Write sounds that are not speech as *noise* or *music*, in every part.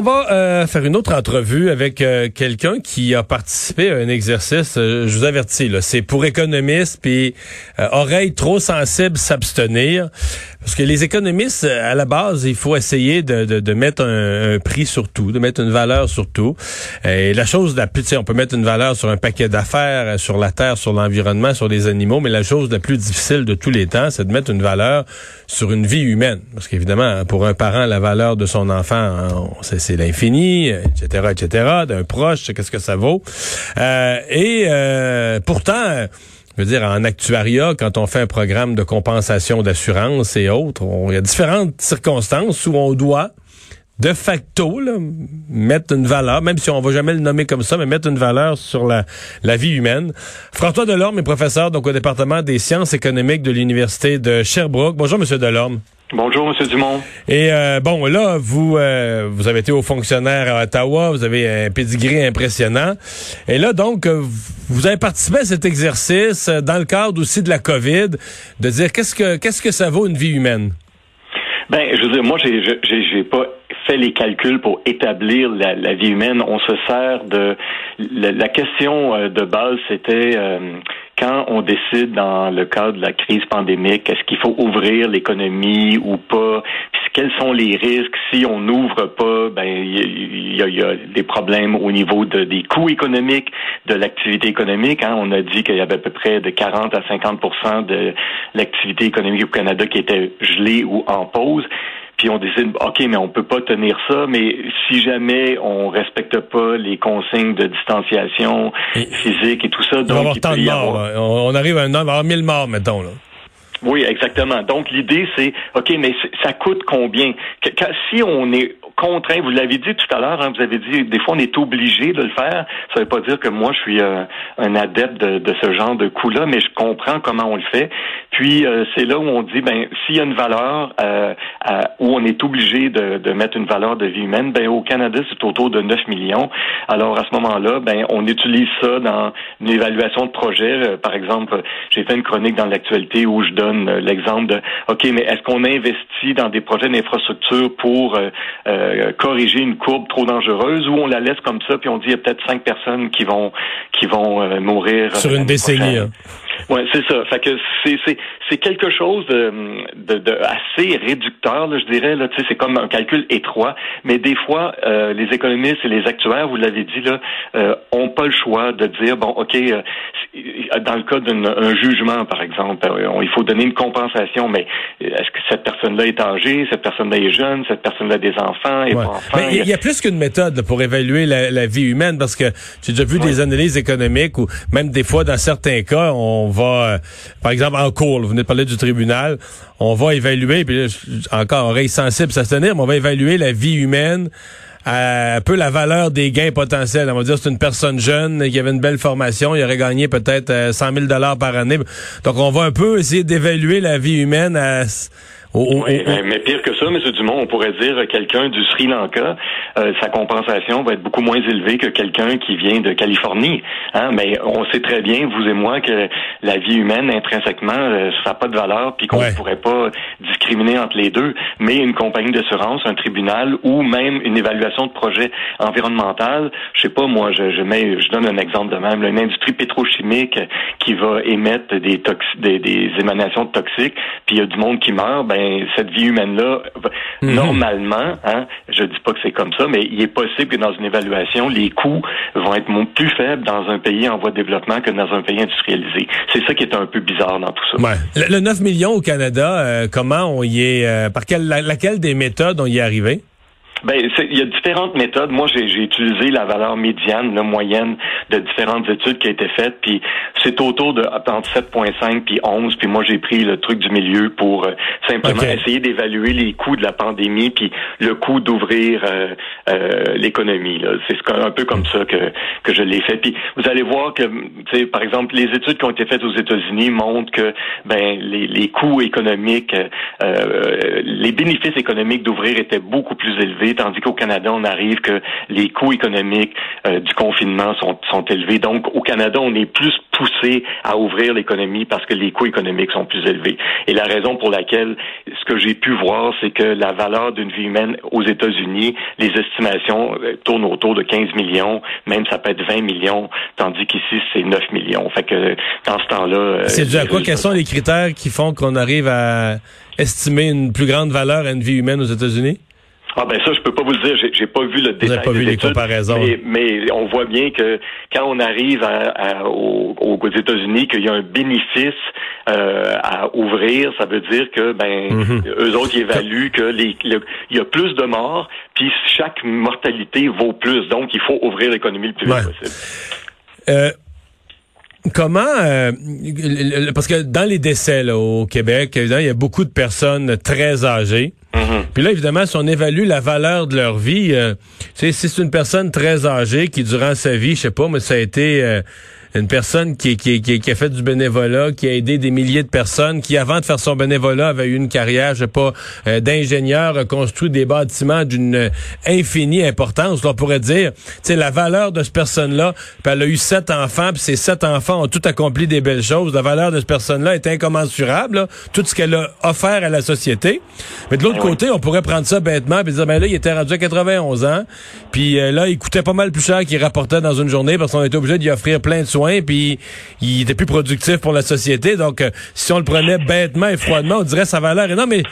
On va euh, faire une autre entrevue avec euh, quelqu'un qui a participé à un exercice, euh, je vous avertis, c'est pour économistes, puis oreilles trop sensibles s'abstenir. Parce que les économistes, à la base, il faut essayer de, de, de mettre un, prix sur tout, de mettre une valeur sur tout. Et la chose la plus, on peut mettre une valeur sur un paquet d'affaires, sur la terre, sur l'environnement, sur les animaux, mais la chose la plus difficile de tous les temps, c'est de mettre une valeur sur une vie humaine. Parce qu'évidemment, pour un parent, la valeur de son enfant, c'est c'est l'infini, etc., etc., d'un proche, qu'est-ce que ça vaut. Euh, et euh, pourtant, je veux dire, en actuariat, quand on fait un programme de compensation d'assurance et autres, il y a différentes circonstances où on doit de facto mettre une valeur, même si on va jamais le nommer comme ça, mais mettre une valeur sur la, la vie humaine. François Delorme est professeur donc au département des sciences économiques de l'université de Sherbrooke. Bonjour, Monsieur Delorme. Bonjour, Monsieur Dumont. Et euh, bon, là, vous euh, vous avez été haut fonctionnaire à Ottawa, vous avez un pedigree impressionnant. Et là, donc, euh, vous avez participé à cet exercice dans le cadre aussi de la COVID, de dire qu'est-ce que qu'est-ce que ça vaut une vie humaine? Ben, je veux dire, moi, j'ai j'ai pas fait les calculs pour établir la, vie humaine. On se sert de la, question de base, c'était quand on décide dans le cadre de la crise pandémique, est-ce qu'il faut ouvrir l'économie ou pas? quels sont les risques? Si on n'ouvre pas? Ben, il y, a, des problèmes au niveau de, des coûts économiques, de l'activité économique. Hein. On a dit qu'il y avait à peu près de 40 à 50% de l'activité économique au Canada qui était gelée ou en pause puis on décide, OK, mais on peut pas tenir ça, mais si jamais on respecte pas les consignes de distanciation physique et tout ça, donc... Il va y avoir de morts. On arrive à un nombre, à 1000 morts, mettons, là. Oui, exactement. Donc l'idée c'est, ok, mais ça coûte combien? Si on est contraint, vous l'avez dit tout à l'heure, hein, vous avez dit des fois on est obligé de le faire. Ça veut pas dire que moi je suis euh, un adepte de, ce genre de coût-là, mais je comprends comment on le fait. Puis euh, c'est là où on dit, ben s'il y a une valeur euh, où on est obligé de, de, mettre une valeur de vie humaine, ben au Canada c'est autour de 9 millions. Alors à ce moment-là, ben on utilise ça dans une évaluation de projet. par exemple, j'ai fait une chronique dans l'actualité où je donne euh, l'exemple de, OK, mais est-ce qu'on investit dans des projets d'infrastructure pour euh, euh, corriger une courbe trop dangereuse ou on la laisse comme ça puis on dit il y a peut-être cinq personnes qui vont qui vont mourir sur une décennie. Hein. Ouais, c'est ça. Fait que c'est c'est c'est quelque chose de, de, de assez réducteur, là, je dirais. Là, tu sais, c'est comme un calcul étroit. Mais des fois, euh, les économistes et les actuaires, vous l'avez dit là, euh, ont pas le choix de dire bon, ok, euh, dans le cas d'un jugement, par exemple, il faut donner une compensation, mais est-ce que cette personne-là est âgée, cette personne-là est jeune, cette personne-là a des enfants, et il y, a plus qu'une méthode pour évaluer la, vie humaine, parce que j'ai déjà vu des analyses économiques ou même des fois, dans certains cas, on va, par exemple, en cours, vous venez de parler du tribunal, on va évaluer, puis encore oreille sensible à se tenir, mais on va évaluer la vie humaine un peu la valeur des gains potentiels. On va dire c'est une personne jeune qui avait une belle formation, il aurait gagné peut-être 100 000 dollars par année. Donc on va un peu essayer d'évaluer la vie humaine à mais pire que ça, M. Dumont, on pourrait dire quelqu'un du Sri Lanka, euh, sa compensation va être beaucoup moins élevée que quelqu'un qui vient de Californie. Hein? Mais on sait très bien, vous et moi, que la vie humaine, intrinsèquement, euh, ça n'a pas de valeur, puis qu'on ne pourrait pas discriminer entre les deux. Mais une compagnie d'assurance, un tribunal ou même une évaluation de projet environnemental, je sais pas, moi, je, je, mets, je donne un exemple de même, une industrie pétrochimique qui va émettre des, des, des émanations toxiques, puis il y a du monde qui meurt, ben ben, cette vie humaine-là, mhm. normalement, hein, je dis pas que c'est comme ça, mais il est possible que dans une évaluation, les coûts vont être plus faibles dans un pays en voie de développement que dans un pays industrialisé. C'est ça qui est un peu bizarre dans tout ça. Le, 9 millions au Canada, euh, comment on y est, euh, par quelle, laquelle des méthodes on y est arrivé? Ben, il y a différentes méthodes. Moi, j'ai utilisé la valeur médiane, la moyenne de différentes études qui ont été faites, puis c'est autour de entre 7.5 puis 11, puis moi j'ai pris le truc du milieu pour euh, simplement essayer d'évaluer les coûts de la pandémie puis le coût d'ouvrir euh, euh, l'économie. C'est un peu comme ça que que je l'ai fait. Puis vous allez voir que, par exemple, les études qui ont été faites aux États-Unis montrent que ben les, les coûts économiques, les bénéfices économiques d'ouvrir étaient beaucoup plus élevés tandis qu'au Canada, on arrive que les coûts économiques euh, du confinement sont, sont élevés. Donc, au Canada, on est plus poussé à ouvrir l'économie parce que les coûts économiques sont plus élevés. Et la raison pour laquelle, ce que j'ai pu voir, c'est que la valeur d'une vie humaine aux États-Unis, les estimations euh, tournent autour de 15 millions, même ça peut être 20 millions, tandis qu'ici, c'est 9 millions. Fait que dans ce temps-là... C'est dû à quoi? Quels sont les critères qui font qu'on arrive à estimer une plus grande valeur à une vie humaine aux États-Unis? Ah ben ça, je peux pas vous le dire. J'ai, pas vu le détail. Vous pas vu les comparaisons. Mais, on voit bien que quand on arrive à, aux, États-Unis, qu'il y a un bénéfice euh, à ouvrir, ça veut dire que ben mhm. eux autres ils évaluent que les, il y a plus de morts, puis chaque mortalité vaut plus. Donc il faut ouvrir l'économie le plus vite possible. Euh, Comment, euh, parce que dans les décès là, au Québec, il y a beaucoup de personnes très âgées. Mm-hmm. Puis là, évidemment, si on évalue la valeur de leur vie, euh, si c'est une personne très âgée qui, durant sa vie, je sais pas, mais ça a été euh, une personne qui, qui, qui, a fait du bénévolat, qui a aidé des milliers de personnes, qui avant de faire son bénévolat avait eu une carrière, je sais pas, euh, d'ingénieur, a construit des bâtiments d'une infinie importance. on pourrait dire, tu la valeur de cette personne-là, elle a eu sept enfants, puis ces sept enfants ont tout accompli des belles choses. La valeur de cette personne-là est incommensurable, tout ce qu'elle a offert à la société. Mais de l'autre côté, on pourrait prendre ça bêtement et dire, ben là, il était rendu à 91 ans, puis euh, là, il coûtait pas mal plus cher qu'il rapportait dans une journée parce qu'on était obligé d'y offrir plein de soins puis il était plus productif pour la société. Donc, euh, si on le prenait bêtement et froidement, on dirait sa valeur énorme. Mais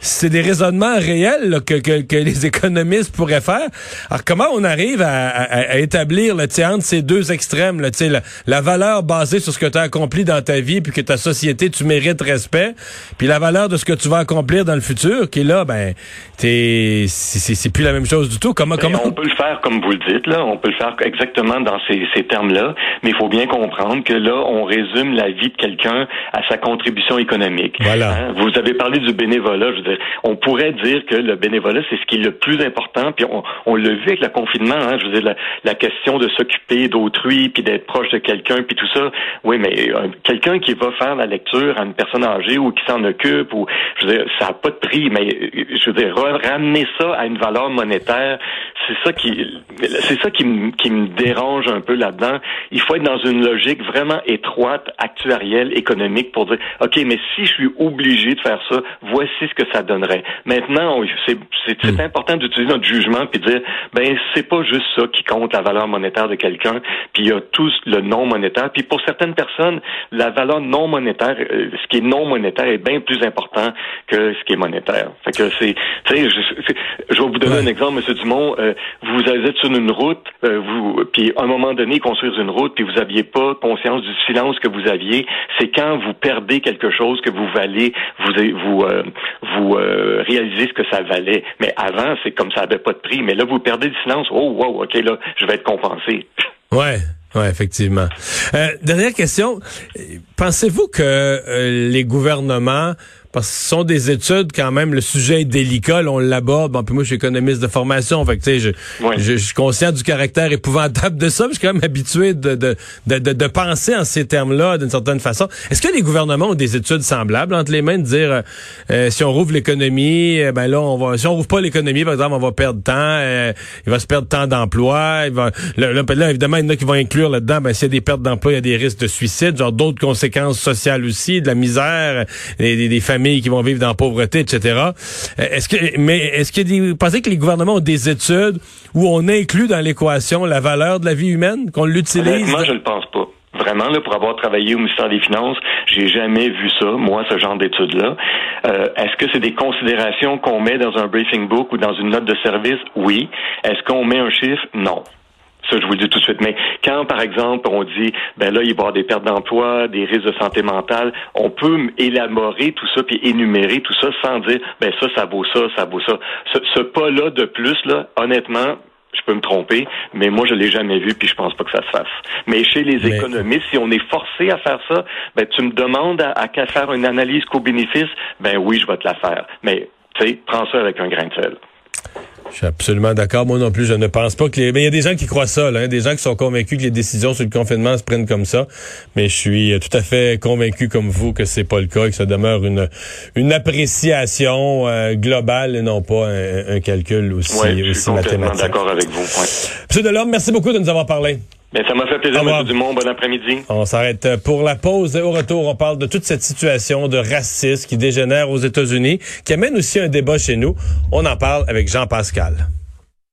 c'est des raisonnements réels que, que, les *laughs* économistes pourraient faire. Alors, comment on arrive à, établir le entre ces deux extrêmes, là, la, la valeur basée sur ce que tu as accompli dans ta vie, puis que ta société, tu mérites respect, puis la valeur de ce que tu vas accomplir dans le futur, qui là, ben, t'es, c'est plus la même chose du tout. Comment, ben, comment on peut le faire comme vous le dites, là, on peut le faire exactement dans ces, ces termes-là, mais il faut bien comprendre que là, on résume la vie de quelqu'un à sa contribution économique. Voilà. Hein? Vous avez parlé du bénévolat, je on pourrait dire que le bénévolat, c'est ce qui est le plus important. Puis on, on l'a vu avec le confinement. Hein, je veux dire, la, question de s'occuper d'autrui, puis d'être proche de quelqu'un, puis tout ça. Oui, mais euh, quelqu'un qui va faire la lecture à une personne âgée ou qui s'en occupe, ou je veux dire, ça n'a pas de prix. Mais je veux dire, ramener ça à une valeur monétaire, c'est ça qui, c'est ça qui, qui me dérange un peu là-dedans. Il faut être dans une logique vraiment étroite, actuarielle, économique, pour dire, ok, mais si je suis obligé de faire ça, voici ce que ça donnerait. Maintenant, c'est hmm. important d'utiliser notre jugement puis dire, ben c'est pas juste ça qui compte la valeur monétaire de quelqu'un. Puis il y a tout le non monétaire. Puis pour certaines personnes, la valeur non monétaire, euh, ce qui est non monétaire est bien plus important que ce qui est monétaire. Fait que c'est, tu sais, je, vais vous donner un exemple, Monsieur Dumont. Euh, vous êtes sur une route, euh, vous, puis à un moment donné, construire une route, puis vous aviez pas conscience du silence que vous aviez. C'est quand vous perdez quelque chose que vous valez, vous, vous, vous euh, réaliser ce que ça valait. Mais avant, c'est comme ça n'avait pas de prix. Mais là, vous perdez le silence. Oh, wow, OK, là, je vais être compensé. *laughs* Ouais. Ouais, effectivement. Euh, dernière question. Pensez-vous que euh, les gouvernements parce que ce sont des études quand même, le sujet est délicat, on l'aborde. Bon, puis moi, je suis économiste de formation, fait que tu sais, je, je, suis conscient du caractère épouvantable de ça, *laughs* mais je suis quand même habitué de, de, de, de, penser en ces termes-là d'une certaine façon. Est-ce que les gouvernements ont des études semblables entre les mains de dire euh, euh, si on rouvre l'économie, euh, ben là, on va si on rouvre pas l'économie, par exemple, on va perdre temps, il va se perdre tant d'emplois, il va là, là, évidemment, il y en a qui vont inclure là-dedans, ben s'il y a des pertes d'emplois, il y a des risques de suicide, genre d'autres conséquences sociales aussi, de la misère, des, des, des familles qui vont vivre dans la pauvreté, etc. Euh, est-ce que, mais est-ce que vous pensez que les gouvernements ont des études où on inclut dans l'équation la valeur de la vie humaine, qu'on l'utilise? Moi, je ne pense pas. Vraiment, là, pour avoir travaillé au ministère des Finances, j'ai jamais vu ça, moi, ce genre d'études-là. Euh, est-ce que c'est des considérations qu'on met dans un briefing book ou dans une note de service? Oui. Est-ce qu'on met un chiffre? Non. Ça, je vous le dis tout de suite. Mais quand, par exemple, on dit, ben là, il va y avoir des pertes d'emploi, des risques de santé mentale, on peut élaborer tout ça puis énumérer tout ça sans dire, ben ça, ça vaut ça, ça vaut ça. Ce, ce pas-là de plus, là, honnêtement, je peux me tromper, mais moi je l'ai jamais vu puis je pense pas que ça se fasse. Mais chez les économistes, si on est forcé à faire ça, ben tu me demandes à, à faire une analyse co-bénéfice, ben oui, je vais te la faire. Mais tu sais, prends ça avec un grain de sel. Je suis absolument d'accord. Moi non plus, je ne pense pas que les. Mais il y a des gens qui croient ça, là, hein, des gens qui sont convaincus que les décisions sur le confinement se prennent comme ça. Mais je suis tout à fait convaincu comme vous que c'est pas le cas et que ça demeure une une appréciation euh, globale et non pas un, calcul aussi, ouais, je suis mathématique. D'accord avec vous. Ouais. Monsieur Delorme, merci beaucoup de nous avoir parlé. Mais ça m'a fait plaisir, M. Dumont. Bon après-midi. On s'arrête pour la pause. Et au retour, on parle de toute cette situation de racisme qui dégénère aux États-Unis, qui amène aussi un débat chez nous. On en parle avec Jean Pascal.